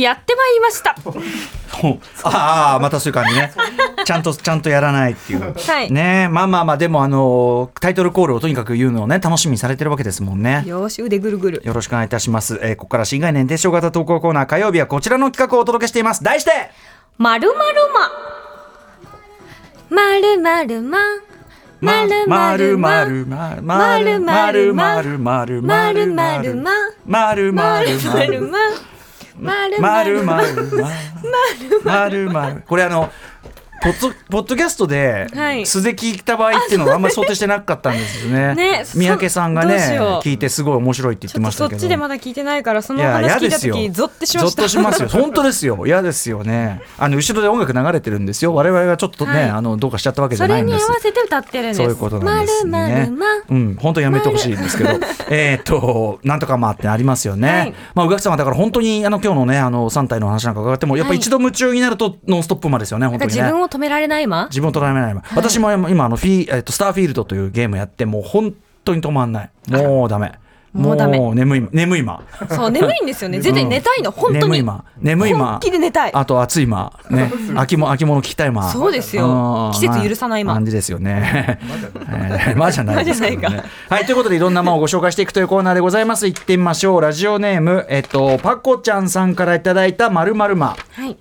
やってまいりました。ああまたそういう感じねちゃんとちゃんとやらないっていう、はいねまあまあまあでもあのタイトルコールをとにかく言うのをね楽しみにされてるわけですもんねよーし、腕ぐるぐる。よろしくお願いいたします、えーここから新概念提唱型投稿コーナー火曜日はこちらの企画をお届けしています題してまるまるま。まるまるま。まるまるま。まるまるまるまるまるまるまるまるま。まるまるまるままるるま。まるままるま。るまるまるまるまるまる。まるまる。まるこれあのポッドポッドキャストではい素で聞いた場合っていうのがあんまり想定してなかったんですよね。ねそ三宅さんがね聞いてすごい面白いって言ってましたけど。っちでまだ聞いてないから、その話聞いた時ゾッてしました。ゾッとしますよ。本当ですよ。嫌ですよね。あの後ろで音楽流れてるんですよ。我々がちょっとね、はいあのどうかしちゃったわけじそれに合ゃないんです。わせて歌ってるんです。そういうことなんですね。まるまるま。うん、本当やめてほしいんですけど、えーっと、なんとかまあってありますよね。はいまあ、宇垣さんはだから本当に、あの、今日のね、あの、3体の話なんか伺っても、やっぱはい一度夢中になると、ノンストップまでですよね、本当にね。止められないま。自分を捉えられない。私も今、あの、フィー、えっと、スターフィールドというゲームやって、もう本当に止まんない。もうダメ。もうダメ眠い、眠いま。そう、眠いんですよね。絶対寝たいの、本当に。眠いま。眠いま。本気で寝たい。あと暑いま。ね。秋も、秋物聞きたいま。そうですようん季節許さないま感じですよね。えーまあじゃないですけどまあじゃね。はい、ということでいろんなまをご紹介していくというコーナーでございます。行ってみましょう。ラジオネーム、えっと、パコちゃんさんからいただいたまるまるま。はい。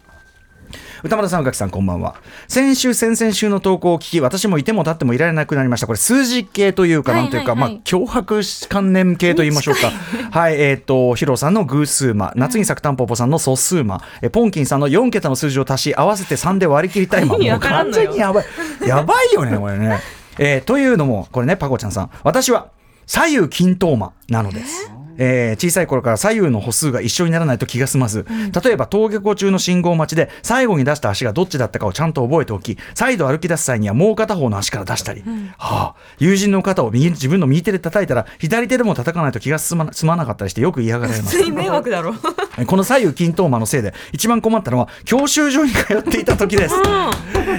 歌丸さん、宇垣さん、こんばんは。先週、先々週の投稿を聞き、私もいても立ってもいられなくなりました。これ、数字系というか、はいなんというか、まあ、脅迫観念系と言いましょうか。はい、えっ、と、ヒロさんの偶数魔、夏に咲くタンポポさんの素数魔、えポンキンさんの4桁の数字を足し、合わせて3で割り切りたい魔。もう完全にやばい。やばいよね、これね。えーというのも、これね、パコちゃんさん。私は、左右均等魔なのです。えー小さい頃から左右の歩数が一緒にならないと気が済まず、例えば登下校中の信号待ちで最後に出した足がどっちだったかをちゃんと覚えておき再度歩き出す際にはもう片方の足から出したり、はあ、友人の肩を右自分の右手で叩いたら左手でも叩かないと気が済まな済まなかったりしてよく嫌がられます。迷惑だろ。この左右均等魔のせいで一番困ったのは教習所に通っていた時です、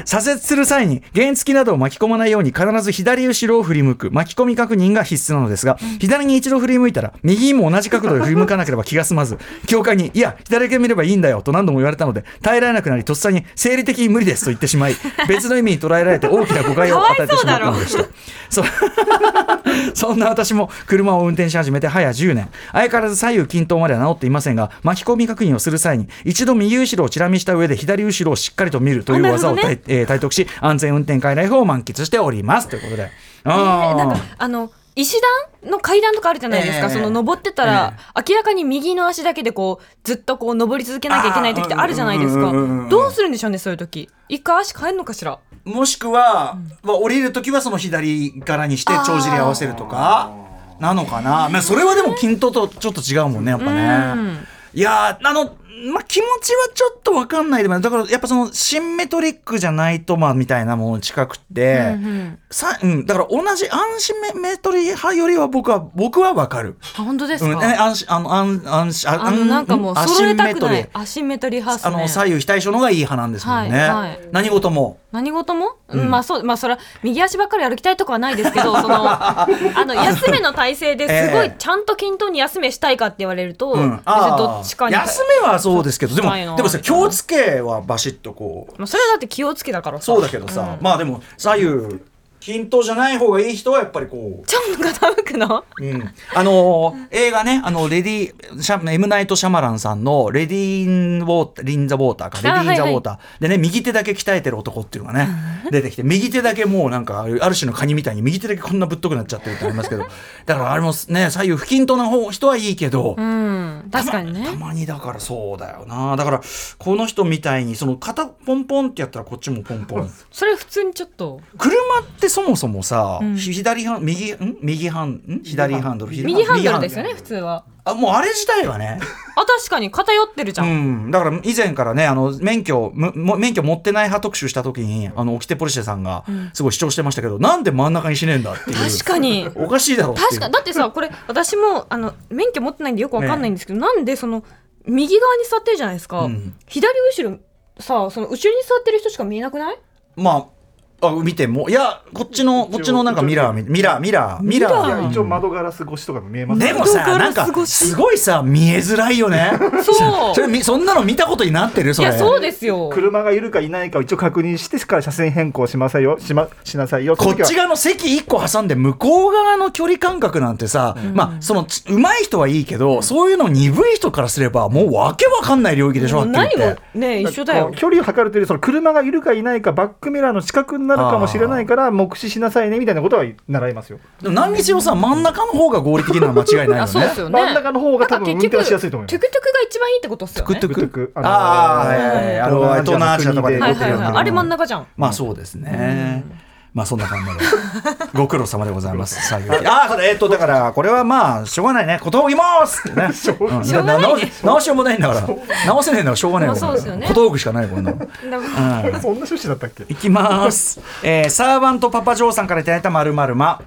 左折する際に原付などを巻き込まないように必ず左後ろを振り向く。巻き込み確認が必須なのですが、左に一度振り向いたら右にも同じ角度で振り向かなければ気が済まず 教官に「いや左だけ見ればいいんだよ」と何度も言われたので耐えられなくなりとっさに生理的に無理ですと言ってしまい 別の意味に捉えられて大きな誤解を与えてしまったのでしたそう。そんな私も車を運転し始めて早10年。相変わらず左右均等までは治っていませんが巻き込み確認をする際に一度右後ろをチラ見した上で左後ろをしっかりと見るという技をあなるほど体,、えー体得し安全運転会ライフを満喫しております。ということで。えあーーなんかあの石段の階段とかあるじゃないですか、ええその登ってたら、明らかに右の足だけでこうずっとこう登り続けなきゃいけない時ってあるじゃないですか。どうするんでしょうねそういう時一回足変えるのかしらもしくは、まあ、降りるときはその左からにして帳尻合わせるとかなのかな、まあ、それはでも均等とちょっと違うもんねやっぱね。いやーあのまあ、気持ちはちょっとわかんないでもだからやっぱそのシンメトリックじゃないとまあみたいなもの近くて、うんうんさうん、だから同じアンシメトリ派よりは僕は僕はわかる。あ本当ですうん、か、えアンシあのアンアンシああのなんかもうア揃えたくないアシンメトリー。ハウスね。あの左右非対称のがいい派なんですもんね。はいはい。何事も。何事も、うん、まあそうまあそれは右足ばっかり歩きたいとかはないですけど そのあの休めの体勢で すごええいちゃんと均等に休めしたいかって言われると、うん、別にどっちかに。休めはそうですけどでもでもさ気をつけはバシッとこう。まあ、それはだって気をつけだからさ。そうだけどさ、まあでも左右均等じゃない方がいい人はやっぱりこう。ちょっと傾くの？うん、あのー映画ね、あの、レディー、シャエムナイト・シャマランさんの、レディーン・ウォーター、リン・ザ・ウォーターか、レディーン・ザ・ウォーター。でね、右手だけ鍛えてる男っていうのがね、出てきて、右手だけもうなんか、あるある種のカニみたいに、右手だけこんなぶっとくなっちゃってるってありますけど、だからあれもね、左右不均等な方、人はいいけど、うん。確かにね。たまにだからそうだよな。だから、この人みたいに、その肩ポンポンってやったらこっちもポンポン。それ普通にちょっと。車ってそもそもさ、うん。ひ左ハン右ん？右ハンん左ハンドル右ハンドル。ですよね右普通は。あもうあれ自体はね、あ確かに偏ってるじゃん、うん、だから以前からねあの免許むも免許持ってない派特集した時にあのオキテポルシェさんがすごい主張してましたけど、なんで真ん中にしねえんだっていう。確かに。おかしいだろう確かだってさこれ私もあの免許持ってないんでよくわかんないんですけど、なんでその右側に座ってるじゃないですか、うん。左後ろさその後ろに座ってる人しか見えなくない？まああ見ても？いやこっちのこっちのなんかミラーミラーミラーミラミラー。一応窓ガラス越しとかも見えますでもさ窓ガなんかラス越し。すごいさ見えづらいよね。そう。それみそんなの見たことになってる？それ。いやそうですよ。車がいるかいないかを一応確認してから車線変更しませんよ。しましなさいよ。こっちが側の席1個挟んで向こう側の距離感覚なんてさ、まあそのつ上手い人はいいけど、そういうの鈍い人からすればもうわけわかんない領域でしょ何もて。ね一緒だよ。距離を測るというよりその車がいるかいないかバックミラーの近くになるかもしれないから目視しなさいねみたいなことは習いますよ。でも何にしろさ真ん中の方が合理的なのは間違いないよあそうですね。よね。真ん中の方が多分運転はしやすいと思います。トゥクトゥクが一番いいってことっすよね。トゥクトゥクあーはいはいはい。あの東南アジアとかでは。いはいあれ真ん中じゃん。まあそうですね。まあそんな感じでご苦労様でございます。作業ああそうだえっとだからこれはまあしょうがないね。断りますってね。しょうがうんしょうがないね直し直しようもないんだから直せねえんだからしょうがないよ。まあそうですよね断るしかないこんなの。だそんな趣旨だったっけ？いきます。えー、サーバントパパジョーさんからいただいたまるまるま。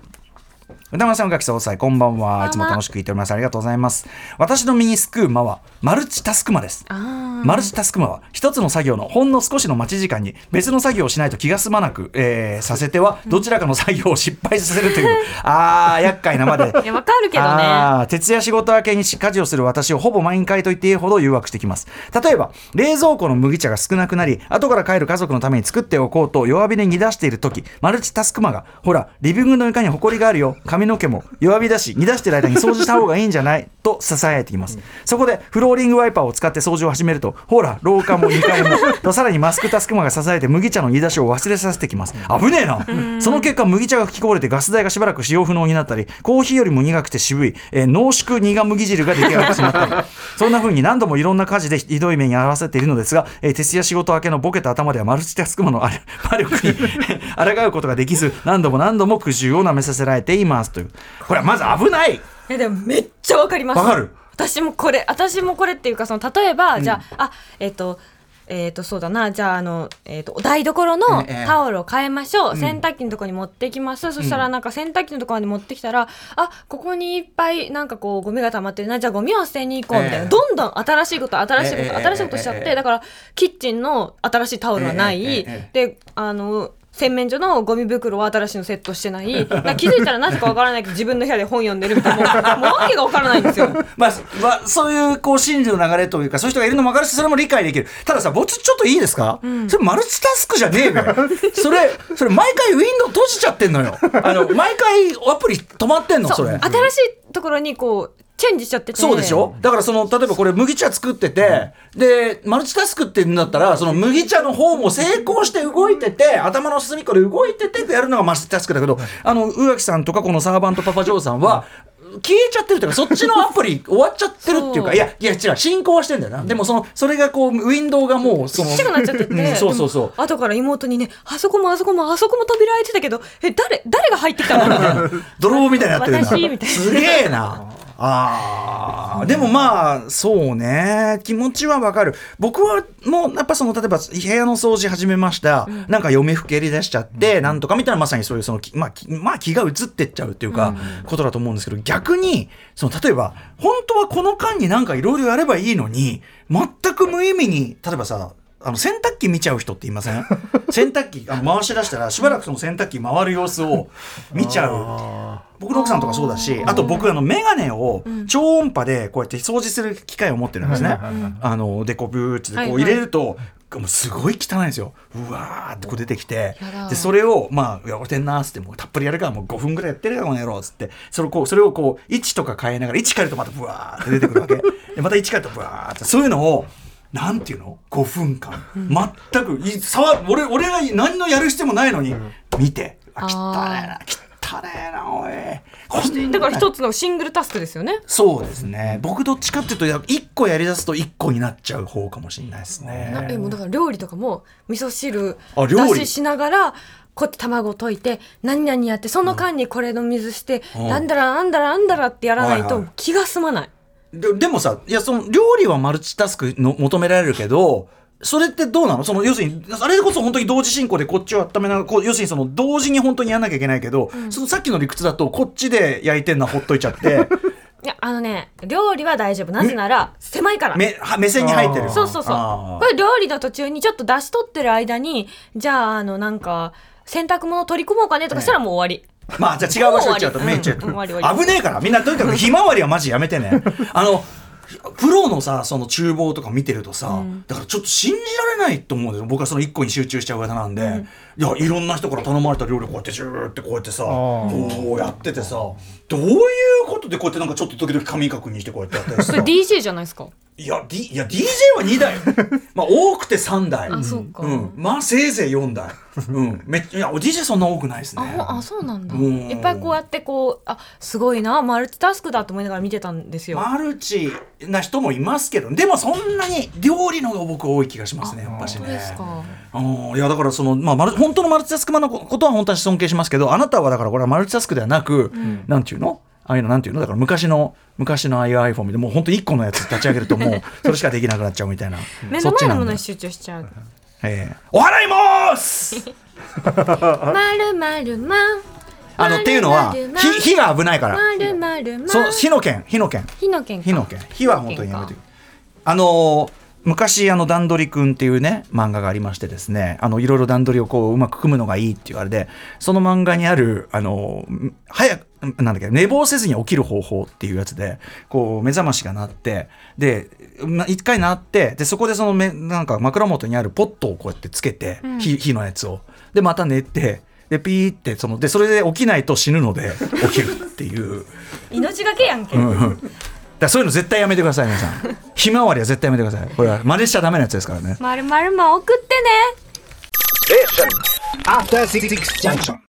歌丸さん、宇垣総裁、こんばんは。いつも楽しく聞いております。ありがとうございます。私のミニスクーマは、マルチタスクマです。あマルチタスクマは一つの作業のほんの少しの待ち時間に別の作業をしないと気が済まなく、えーさせてはどちらかの作業を失敗させるという あー厄介なまでーいやわかるけどね徹夜仕事明けに家事をする私をほぼ毎回と言っていいほど誘惑してきます例えば冷蔵庫の麦茶が少なくなり後から帰る家族のために作っておこうと弱火で煮出している時マルチタスクマがほらリビングの床にホコリがあるよ髪の毛も弱火だし煮出してる間に掃除した方がいいんじゃない？とささやいてきます。そこでフローリングワイパーを使って掃除を始めるとほら廊下も2階もとさらにマスクタスクマが支えて麦茶の煮出しを忘れさせてきます。危ねえな。その結果麦茶が吹きこぼれてガス代がしばらく使用不能になったりコーヒーよりも苦くて渋い、えー濃縮苦麦汁が出来上がってしまったり。そんな風に何度もいろんな家事でひどい目に遭わせているのですが、えー徹夜仕事明けのボケた頭ではマルチタスクマのあれ魔力に 抗うことができず何度も何度も苦渋をなめさせられていますという。これはまず危ない。えでもめっちゃわかります。わかる。私もこれ私もこれっていうかその例えば、じゃああえっ、とえっ、とそうだな。じゃああの、えっと台所のええ。タオルを変えましょう、洗濯機のとこに持ってきます、そしたらなんか洗濯機のところに持ってきたらあここにいっぱいなんかこうゴミが溜まってるな。じゃあゴミを捨てに行こうみたいな、ええ。どんどん新しいこと新しいこと、ええ新しいことしちゃって、ええだからキッチンの新しいタオルはない、えええ。であの洗面所のゴミ袋は新しいのセットしてない。気づいたらなぜかわからないけど自分の部屋で本読んでるみたいな。もうもうわけがわからないんですよ。まあ、まあ、そういうこう心理の流れというかそういう人がいるのも分かるしそれも理解できる。たださ僕ちょっといいですか、それマルチタスクじゃねえべ。それそれ毎回ウィンドウ閉じちゃってんのよ。あの毎回アプリ止まってんのそれ。新しいところにこうチェンジしちゃってて。そうでしょ？だからその例えばこれ麦茶作ってて、でマルチタスクって言うんだったらその麦茶の方も成功して動いてて頭の隅っこで動いててやるのがマルチタスクだけどあの宇垣さんとかこのサーバントパパジョーさんは消えちゃってるというかそっちのアプリ終わっちゃってるっていうかそう。いやいや違う進行はしてんだよな、でもそのそれがこうウィンドウがもうそのちっちゃくなっちゃってて、うんそうそうそう。後から妹にねあそこもあそこもあそこも扉開いてたけどえ誰誰が入ってきたの？みたいな。泥棒みたいになってるんだ私みたいな。すげえなあー。でもまあそうね。気持ちはわかる。僕はもうやっぱその例えば部屋の掃除始めました、なんか嫁ふけり出しちゃって、なんとかみたいなまさにそういうそのきまあきまあ気が移ってっちゃうっていうか、ことだと思うんですけど逆にその例えば本当はこの間になんかいろいろやればいいのに全く無意味に例えばさあの洗濯機見ちゃう人っていません？洗濯機あの回し出したらしばらくその洗濯機回る様子を見ちゃう。僕の奥さんとかそうだしあと僕あの眼鏡を超音波でこうやって掃除する機械を持ってるんですね。あのでこうブーってこう入れると、もうすごい汚いんですよ。うわーってこう出てきてでそれをまあ「いや俺てんな」っつってもうたっぷりやるからもう5分ぐらいやってるからこの野郎っつってそれをこうそれをこう位置とか変えながら位置変えるとまたブワーって出てくるわけ。でまた位置変えるとブワーってそういうのをなんていうの？5分間、全く。い触俺俺が何のやる必要もないのに。見て「あ汚ねえな。汚ねえなおい」だから一つのシングルタスクですよね。そうですね。僕どっちかっていうと1個やりだすと1個になっちゃう方かもしれないですなね。えもうだから料理とかも味噌汁あ料理。出ししながらこうやって卵溶いて何々やってその間にこれの水して、うん。なんだらなんだらなんだらってやらないと気が済まない、ででもさいやその料理はマルチタスクの求められるけどそれってどうなの？その要するにあれこそ本当に同時進行でこっちを温めながらこう要するにその同時に本当にやんなきゃいけないけど、そのさっきの理屈だとこっちで焼いてんのはほっといちゃって。いやあのね料理は大丈夫。なぜなら狭いから。目は目線に入ってる。そうそうそう。これ料理の途中にちょっと出し取ってる間にじゃああのなんか洗濯物取り込もうかねとかしたらもう終わり。まあじゃあ違う場所行っちゃうともう終わり。めっちゃう。と危ねえからみんなとにかくひまわりはマジやめてね。あのプロのさその厨房とか見てるとさ、だからちょっと信じられないと思うんだよ。僕はその一個に集中しちゃう方なんで、いやいろんな人から頼まれた料理をこうやってジューってこうやってさこうやっててさどういうことでこうやってなんかちょっと時々紙確認してこうやってやったりさそれ DJ じゃないですか？いや、D、いや DJ は2台。まあ多くて3台。あ、そうか。うん、まあせいぜい4台。うん。めっちゃいや DJ そんな多くないですあ、ねほんあ、そうなんだ。うん。いっぱいこうやってこう、あ、すごいな、マルチタスクだと思いながら見てたんですよ。マルチな人もいますけど。でもそんなに料理の方が僕多い気がしますねやっぱしね。ですか？あのいやだからその、まあ、マル本当のマルチタスクマンのことは本当に尊敬しますけどあなたはだからこれはマルチタスクではなく、なんていうの？ああいうのなんていうの？だから昔の昔のああいう iPhone でもう本当一個のやつ立ち上げるともう それしかできなくなっちゃうみたいな。目の前のものに集中しちゃう。ええ。お払います まるまるま。あのっていうのは火火が危ないから。そ火の剣火の剣。火の剣か。火の剣。火は本当にやめてあのー昔あの段取りくんっていうね漫画がありましてですねあのいろいろ段取りをこううまく組むのがいいって言われてその漫画にあるあのー早くなんだっけ寝坊せずに起きる方法っていうやつでこう目覚ましが鳴ってでま一回鳴ってでそこでそのめなんか枕元にあるポットをこうやってつけて、火火のやつをでまた寝てでピーってそのでそれで起きないと死ぬので起きるっていう。命がけやんけ。うんうんだそういうの絶対やめてください皆さん ひまわりは絶対やめてくださいこれは真似しちゃダメなやつですからねまるまるま送ってね。Junction.